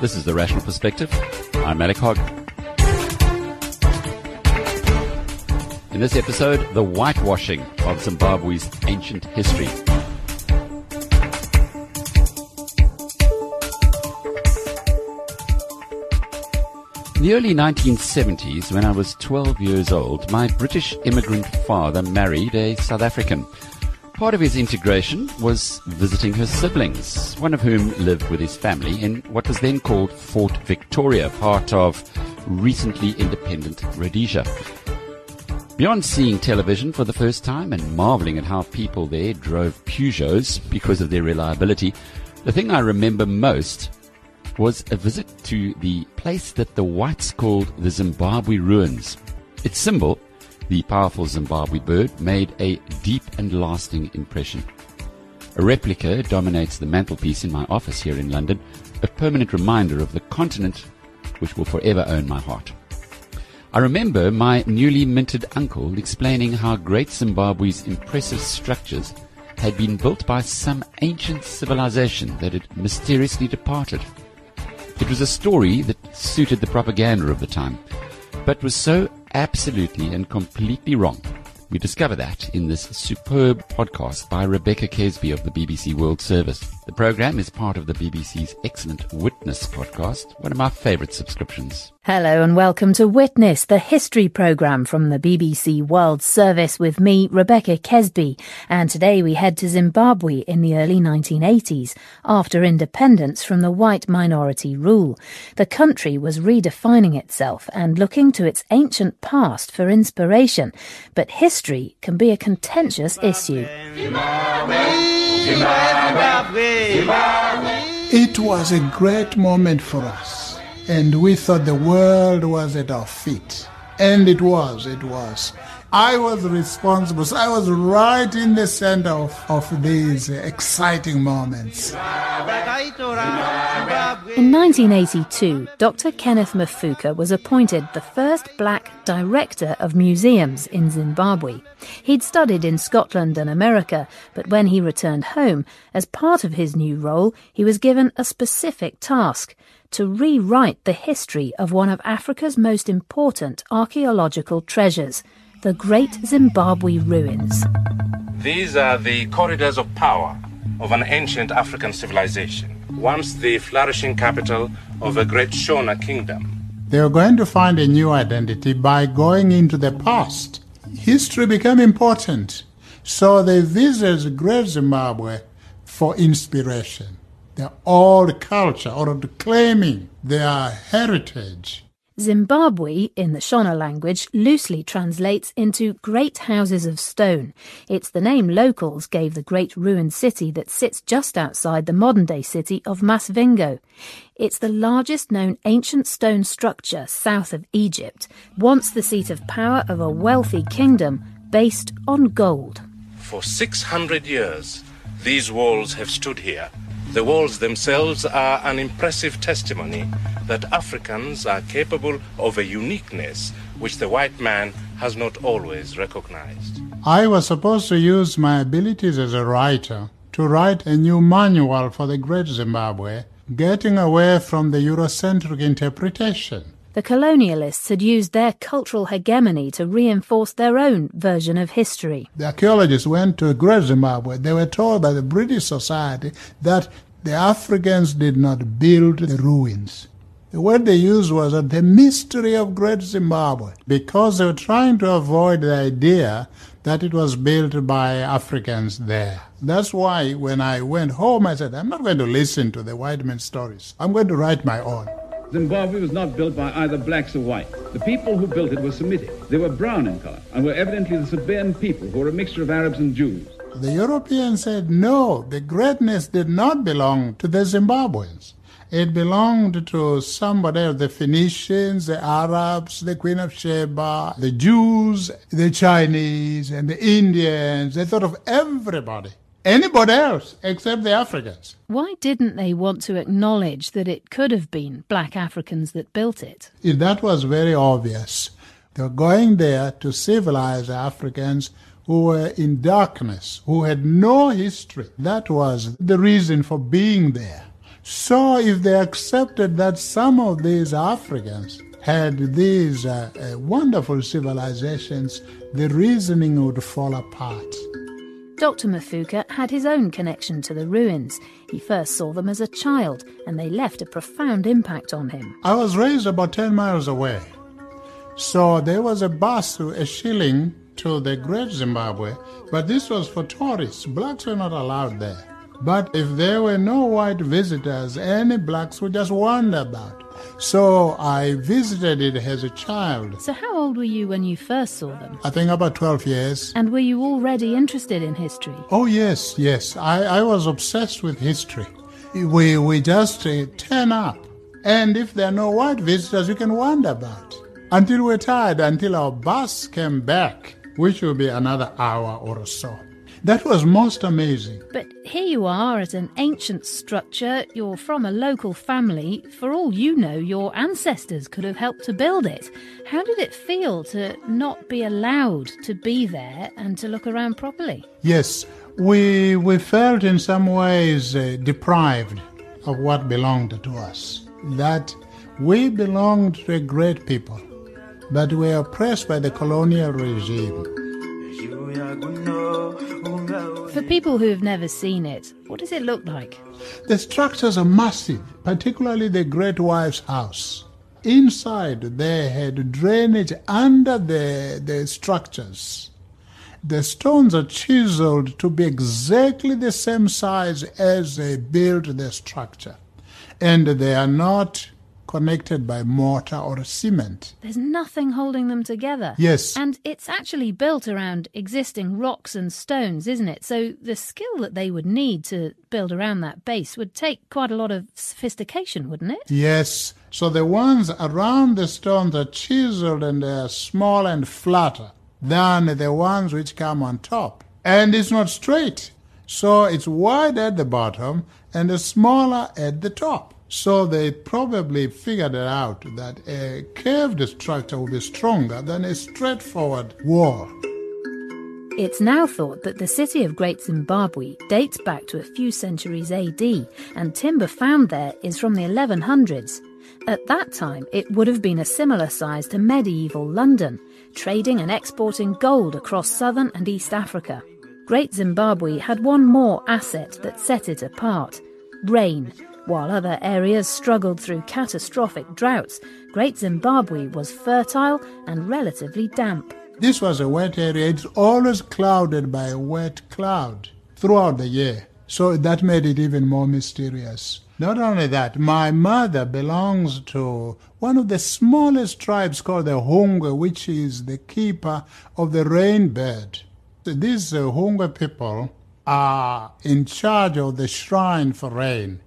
This is The Rational Perspective. I'm Alec Hogg. In this episode, the whitewashing of Zimbabwe's ancient history. In the early 1970s, when I was 12 years old, my British immigrant father married a South African. Part of his integration was visiting her siblings, one of whom lived with his family in what was then called Fort Victoria, part of recently independent Rhodesia. Beyond seeing television for the first time and marveling at how people there drove Peugeots because of their reliability, the thing I remember most was a visit to the place that the whites called the Zimbabwe Ruins. Its symbol the powerful Zimbabwe bird made a deep and lasting impression. A replica dominates the mantelpiece in my office here in London, a permanent reminder of the continent which will forever own my heart. I remember my newly minted uncle explaining how great Zimbabwe's impressive structures had been built by some ancient civilization that had mysteriously departed. It was a story that suited the propaganda of the time, but was so absolutely and completely wrong. We discover that in this superb podcast by Rebecca Kesby of the BBC World Service. The program is part of the BBC's excellent Witness podcast, one of my favourite subscriptions. Hello and welcome to Witness, the history programme from the BBC World Service with me, Rebecca Kesby. And today we head to Zimbabwe in the early 1980s, after independence from the white minority rule. The country was redefining itself and looking to its ancient past for inspiration. But history can be a contentious issue. It was a great moment for us, and we thought the world was at our feet. And it was, it was. I was responsible. So I was right in the center of, of these exciting moments. In 1982, Dr. Kenneth Mafuka was appointed the first black director of museums in Zimbabwe. He'd studied in Scotland and America, but when he returned home, as part of his new role, he was given a specific task to rewrite the history of one of Africa's most important archaeological treasures the Great Zimbabwe Ruins. These are the corridors of power of an ancient African civilization, once the flourishing capital of a great Shona kingdom. They were going to find a new identity by going into the past. History became important, so they visited Great Zimbabwe for inspiration. Their old culture, or claiming their heritage. Zimbabwe, in the Shona language, loosely translates into Great Houses of Stone. It's the name locals gave the great ruined city that sits just outside the modern day city of Masvingo. It's the largest known ancient stone structure south of Egypt, once the seat of power of a wealthy kingdom based on gold. For 600 years, these walls have stood here the walls themselves are an impressive testimony that Africans are capable of a uniqueness which the white man has not always recognized. I was supposed to use my abilities as a writer to write a new manual for the Great Zimbabwe, getting away from the Eurocentric interpretation. The colonialists had used their cultural hegemony to reinforce their own version of history. The archaeologists went to Great Zimbabwe. They were told by the British Society that the Africans did not build the ruins. The word they used was uh, the mystery of Great Zimbabwe because they were trying to avoid the idea that it was built by Africans there. That's why when I went home, I said, I'm not going to listen to the white men's stories. I'm going to write my own. Zimbabwe was not built by either blacks or whites. The people who built it were Semitic. They were brown in color and were evidently the Sabaean people, who were a mixture of Arabs and Jews. The Europeans said no, the greatness did not belong to the Zimbabweans. It belonged to somebody else, the Phoenicians, the Arabs, the Queen of Sheba, the Jews, the Chinese, and the Indians. They thought of everybody anybody else except the Africans. Why didn't they want to acknowledge that it could have been black Africans that built it? That was very obvious. They were going there to civilize Africans who were in darkness, who had no history. That was the reason for being there. So if they accepted that some of these Africans had these uh, uh, wonderful civilizations, the reasoning would fall apart. Dr. Mafuka had his own connection to the ruins. He first saw them as a child, and they left a profound impact on him. I was raised about 10 miles away. So there was a bus, a shilling to the Great Zimbabwe, but this was for tourists. Blacks were not allowed there. But if there were no white visitors, any blacks would just wander about. So I visited it as a child. So, how old were you when you first saw them? I think about 12 years. And were you already interested in history? Oh, yes, yes. I, I was obsessed with history. We, we just uh, turn up. And if there are no white visitors, you can wander about. Until we're tired, until our bus came back, which will be another hour or so. That was most amazing. But here you are at an ancient structure. You're from a local family. For all you know, your ancestors could have helped to build it. How did it feel to not be allowed to be there and to look around properly? Yes, we, we felt in some ways uh, deprived of what belonged to us. That we belonged to a great people, but we were oppressed by the colonial regime. For people who have never seen it, what does it look like? The structures are massive, particularly the Great Wife's house. Inside, they had drainage under the, the structures. The stones are chiseled to be exactly the same size as they built the structure. And they are not connected by mortar or cement. There's nothing holding them together. Yes. And it's actually built around existing rocks and stones, isn't it? So the skill that they would need to build around that base would take quite a lot of sophistication, wouldn't it? Yes. So the ones around the stones are chiseled and they are small and flatter than the ones which come on top. And it's not straight. So it's wide at the bottom and smaller at the top. So they probably figured it out that a curved structure would be stronger than a straightforward wall. It's now thought that the city of Great Zimbabwe dates back to a few centuries AD, and timber found there is from the 1100s. At that time, it would have been a similar size to medieval London, trading and exporting gold across southern and East Africa. Great Zimbabwe had one more asset that set it apart rain. While other areas struggled through catastrophic droughts, Great Zimbabwe was fertile and relatively damp. This was a wet area. It's always clouded by a wet cloud throughout the year. So that made it even more mysterious. Not only that, my mother belongs to one of the smallest tribes called the Hungwe, which is the keeper of the rain bird. These uh, Hungwe people are in charge of the shrine for rain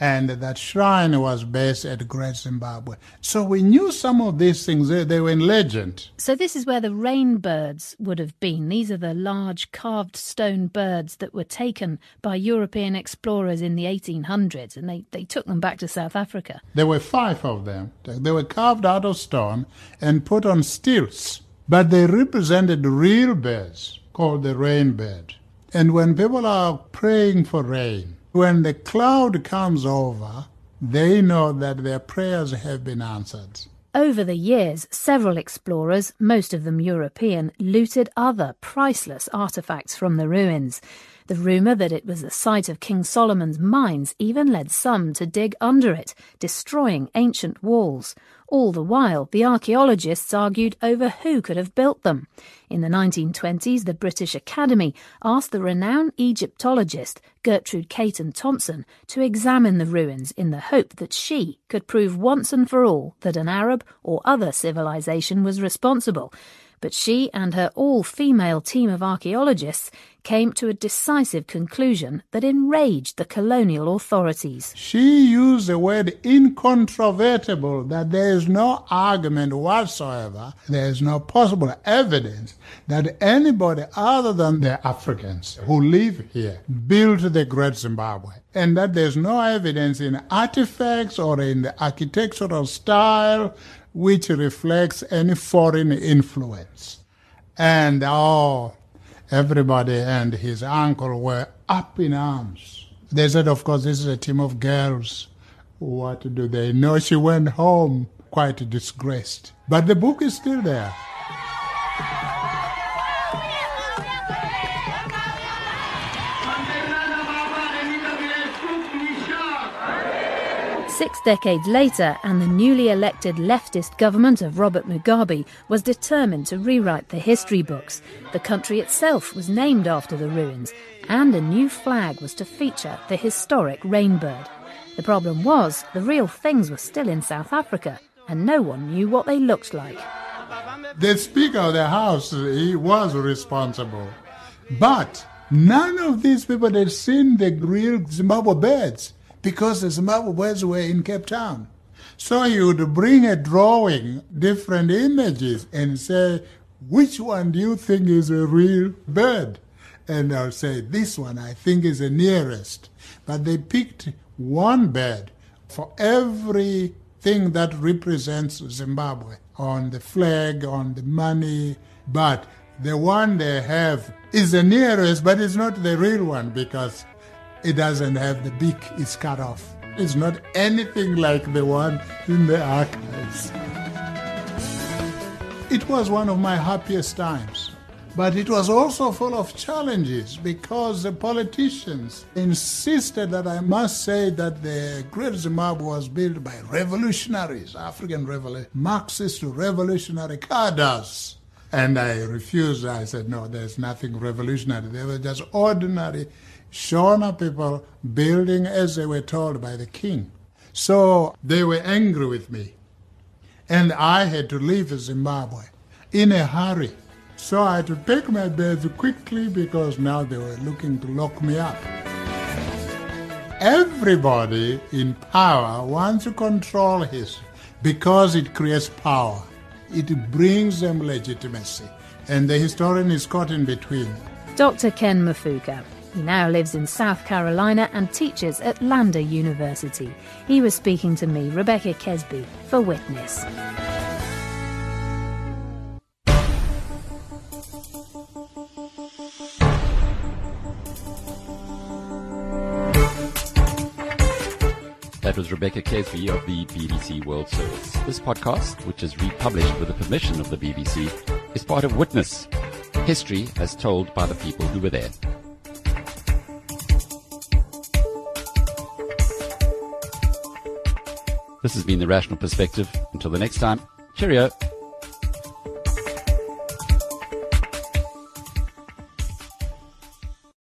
and that shrine was based at Great Zimbabwe. So we knew some of these things, they, they were in legend. So this is where the rain birds would have been. These are the large carved stone birds that were taken by European explorers in the 1800s, and they, they took them back to South Africa. There were five of them. They were carved out of stone and put on stilts, but they represented real birds called the rain bird. And when people are praying for rain, when the cloud comes over, they know that their prayers have been answered. Over the years, several explorers, most of them European, looted other priceless artifacts from the ruins. The rumour that it was the site of King Solomon's mines even led some to dig under it, destroying ancient walls. All the while, the archaeologists argued over who could have built them. In the 1920s, the British Academy asked the renowned Egyptologist Gertrude Caton Thompson to examine the ruins in the hope that she could prove once and for all that an Arab or other civilization was responsible but she and her all female team of archaeologists came to a decisive conclusion that enraged the colonial authorities. She used the word incontrovertible, that there is no argument whatsoever, there is no possible evidence that anybody other than the Africans who live here built the Great Zimbabwe, and that there's no evidence in artifacts or in the architectural style which reflects any foreign influence. And oh, everybody and his uncle were up in arms. They said, of course, this is a team of girls. What do they know? She went home quite disgraced. But the book is still there. Six decades later, and the newly elected leftist government of Robert Mugabe was determined to rewrite the history books. The country itself was named after the ruins, and a new flag was to feature the historic rainbird. The problem was, the real things were still in South Africa, and no one knew what they looked like. The Speaker of the House, he was responsible. But none of these people had seen the real Zimbabwe birds because the Zimbabwe birds were in Cape Town. So he would bring a drawing, different images, and say, which one do you think is a real bird? And I'll say, this one I think is the nearest. But they picked one bird for everything that represents Zimbabwe on the flag, on the money. But the one they have is the nearest, but it's not the real one because it doesn't have the beak, it's cut off. It's not anything like the one in the archives. It was one of my happiest times. But it was also full of challenges because the politicians insisted that I must say that the Great Zimbabwe was built by revolutionaries, African Marxist revolutionary cadres. And I refused. I said, no, there's nothing revolutionary. They were just ordinary Shona people building as they were told by the king. So they were angry with me. And I had to leave Zimbabwe in a hurry. So I had to take my bags quickly because now they were looking to lock me up. Everybody in power wants to control history because it creates power. It brings them legitimacy. And the historian is caught in between. Dr. Ken Mafuka. He now lives in South Carolina and teaches at Lander University. He was speaking to me, Rebecca Kesby, for Witness. That was Rebecca Kesby of the BBC World Service. This podcast, which is republished with the permission of the BBC, is part of Witness, history as told by the people who were there. This has been The Rational Perspective. Until the next time, cheerio.